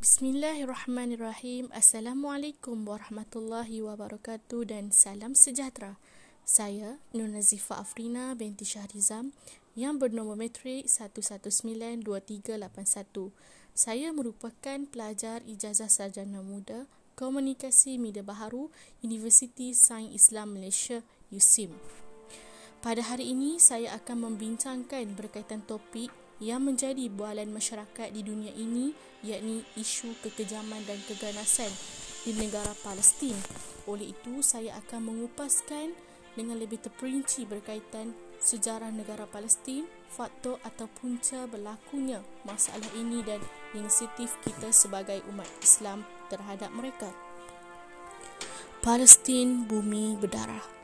Bismillahirrahmanirrahim. Assalamualaikum warahmatullahi wabarakatuh dan salam sejahtera. Saya Nur Nazifa Afrina binti Syahrizam yang bernombor metrik 1192381. Saya merupakan pelajar ijazah sarjana muda Komunikasi Media Baharu Universiti Sains Islam Malaysia USIM. Pada hari ini saya akan membincangkan berkaitan topik yang menjadi bualan masyarakat di dunia ini yakni isu kekejaman dan keganasan di negara Palestin. Oleh itu, saya akan mengupaskan dengan lebih terperinci berkaitan sejarah negara Palestin, faktor atau punca berlakunya masalah ini dan inisiatif kita sebagai umat Islam terhadap mereka. Palestin, bumi berdarah.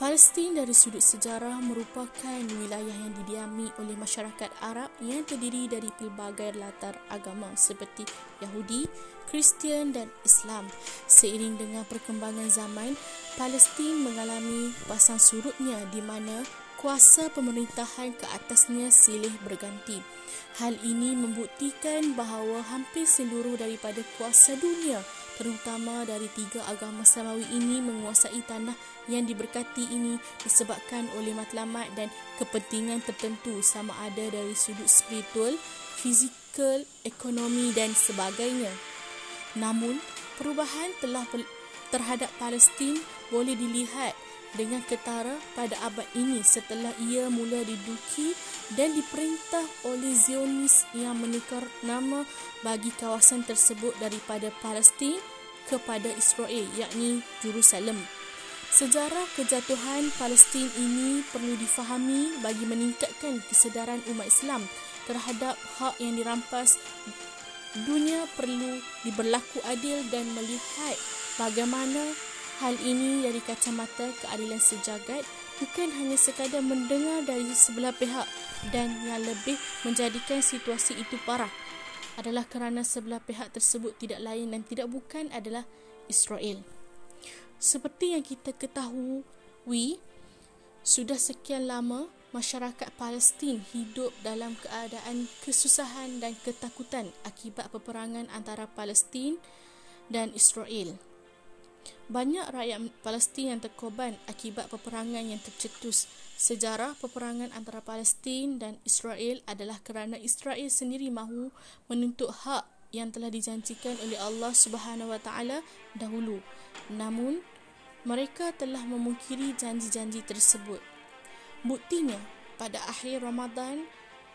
Palestin dari sudut sejarah merupakan wilayah yang didiami oleh masyarakat Arab yang terdiri dari pelbagai latar agama seperti Yahudi, Kristian dan Islam. Seiring dengan perkembangan zaman, Palestin mengalami pasang surutnya di mana kuasa pemerintahan ke atasnya silih berganti. Hal ini membuktikan bahawa hampir seluruh daripada kuasa dunia terutama dari tiga agama samawi ini menguasai tanah yang diberkati ini disebabkan oleh matlamat dan kepentingan tertentu sama ada dari sudut spiritual, fizikal, ekonomi dan sebagainya. Namun, perubahan telah terhadap Palestin boleh dilihat dengan ketara pada abad ini setelah ia mula diduki dan diperintah oleh Zionis yang menukar nama bagi kawasan tersebut daripada Palestin kepada Israel yakni Jerusalem. Sejarah kejatuhan Palestin ini perlu difahami bagi meningkatkan kesedaran umat Islam terhadap hak yang dirampas. Dunia perlu diberlaku adil dan melihat bagaimana hal ini dari kacamata keadilan sejagat bukan hanya sekadar mendengar dari sebelah pihak dan yang lebih menjadikan situasi itu parah adalah kerana sebelah pihak tersebut tidak lain dan tidak bukan adalah Israel. Seperti yang kita ketahui, sudah sekian lama masyarakat Palestin hidup dalam keadaan kesusahan dan ketakutan akibat peperangan antara Palestin dan Israel. Banyak rakyat Palestin yang terkorban akibat peperangan yang tercetus. Sejarah peperangan antara Palestin dan Israel adalah kerana Israel sendiri mahu menuntut hak yang telah dijanjikan oleh Allah Subhanahu Wa Taala dahulu. Namun mereka telah memungkiri janji-janji tersebut. Buktinya pada akhir Ramadan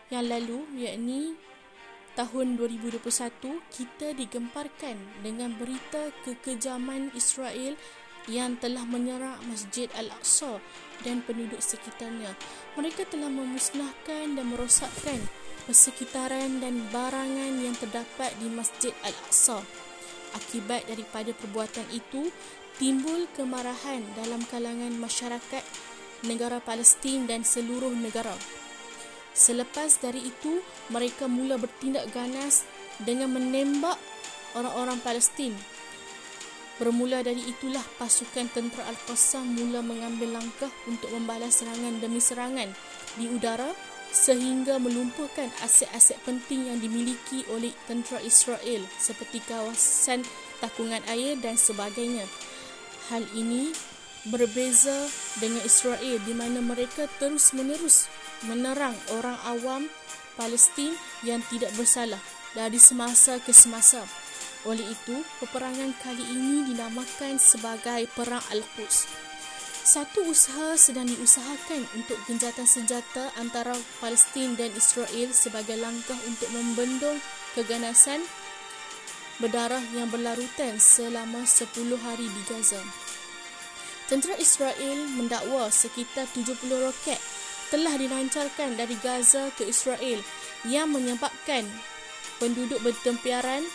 yang lalu yakni tahun 2021 kita digemparkan dengan berita kekejaman Israel yang telah menyerang Masjid Al-Aqsa dan penduduk sekitarnya. Mereka telah memusnahkan dan merosakkan persekitaran dan barangan yang terdapat di Masjid Al-Aqsa. Akibat daripada perbuatan itu, timbul kemarahan dalam kalangan masyarakat negara Palestin dan seluruh negara. Selepas dari itu, mereka mula bertindak ganas dengan menembak orang-orang Palestin. Bermula dari itulah pasukan tentera Al-Qassam mula mengambil langkah untuk membalas serangan demi serangan di udara sehingga melumpuhkan aset-aset penting yang dimiliki oleh tentera Israel seperti kawasan takungan air dan sebagainya. Hal ini berbeza dengan Israel di mana mereka terus-menerus menerang orang awam Palestin yang tidak bersalah dari semasa ke semasa. Oleh itu, peperangan kali ini dinamakan sebagai Perang Al-Quds. Satu usaha sedang diusahakan untuk genjatan senjata antara Palestin dan Israel sebagai langkah untuk membendung keganasan berdarah yang berlarutan selama 10 hari di Gaza. Tentera Israel mendakwa sekitar 70 roket telah dilancarkan dari Gaza ke Israel yang menyebabkan penduduk bertempiaran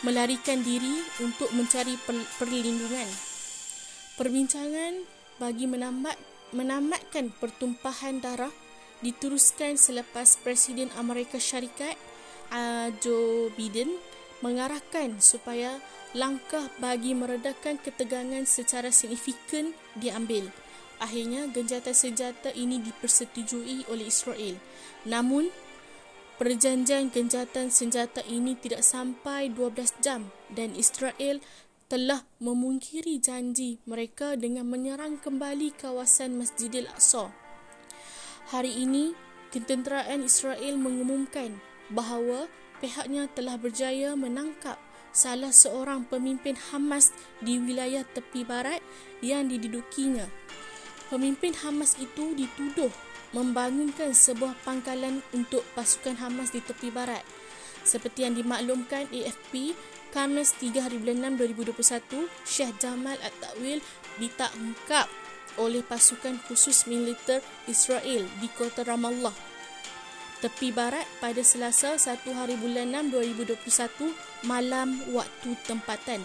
melarikan diri untuk mencari perlindungan. Perbincangan bagi menamat, menamatkan pertumpahan darah diteruskan selepas Presiden Amerika Syarikat uh, Joe Biden mengarahkan supaya langkah bagi meredakan ketegangan secara signifikan diambil. Akhirnya, genjatan senjata ini dipersetujui oleh Israel. Namun, perjanjian gencatan senjata ini tidak sampai 12 jam dan Israel telah memungkiri janji mereka dengan menyerang kembali kawasan Masjidil Aqsa. Hari ini, ketenteraan Israel mengumumkan bahawa pihaknya telah berjaya menangkap salah seorang pemimpin Hamas di wilayah tepi barat yang didudukinya. Pemimpin Hamas itu dituduh membangunkan sebuah pangkalan untuk pasukan Hamas di tepi barat. Seperti yang dimaklumkan AFP, Khamis 3 hari bulan 6 2021, Syekh Jamal At-Tawil ditangkap oleh pasukan khusus militer Israel di kota Ramallah. Tepi barat pada Selasa 1 hari bulan 6 2021 malam waktu tempatan.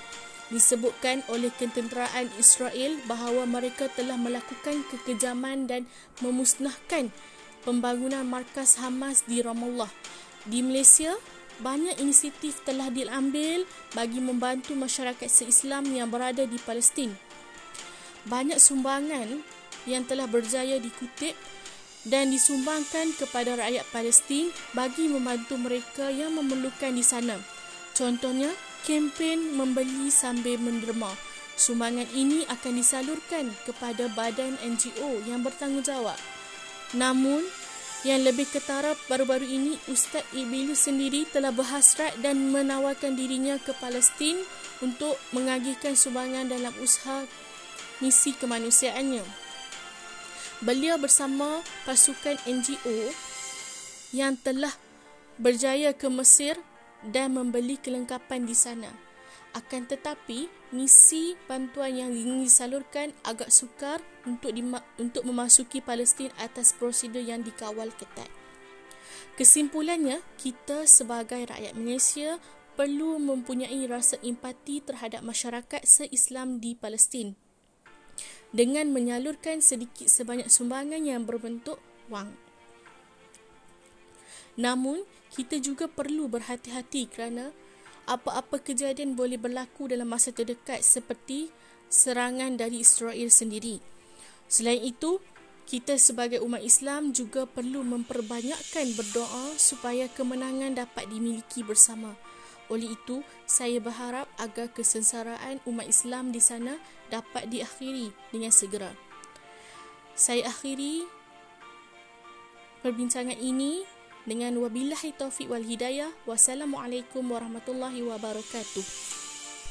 Disebutkan oleh ketenteraan Israel bahawa mereka telah melakukan kekejaman dan memusnahkan pembangunan markas Hamas di Ramallah. Di Malaysia, banyak inisiatif telah diambil bagi membantu masyarakat se-Islam yang berada di Palestin. Banyak sumbangan yang telah berjaya dikutip dan disumbangkan kepada rakyat Palestin bagi membantu mereka yang memerlukan di sana. Contohnya, kempen membeli sambil menderma. Sumbangan ini akan disalurkan kepada badan NGO yang bertanggungjawab. Namun, yang lebih ketara baru-baru ini Ustaz Ibilus sendiri telah berhasrat dan menawarkan dirinya ke Palestin untuk mengagihkan sumbangan dalam usaha misi kemanusiaannya. Beliau bersama pasukan NGO yang telah berjaya ke Mesir dan membeli kelengkapan di sana. Akan tetapi, misi bantuan yang ingin disalurkan agak sukar untuk dima- untuk memasuki Palestin atas prosedur yang dikawal ketat. Kesimpulannya, kita sebagai rakyat Malaysia perlu mempunyai rasa empati terhadap masyarakat se-Islam di Palestin dengan menyalurkan sedikit sebanyak sumbangan yang berbentuk wang. Namun, kita juga perlu berhati-hati kerana apa-apa kejadian boleh berlaku dalam masa terdekat seperti serangan dari Israel sendiri. Selain itu, kita sebagai umat Islam juga perlu memperbanyakkan berdoa supaya kemenangan dapat dimiliki bersama. Oleh itu, saya berharap agar kesengsaraan umat Islam di sana dapat diakhiri dengan segera. Saya akhiri perbincangan ini dengan wabillahi taufiq wal hidayah. Wassalamualaikum warahmatullahi wabarakatuh.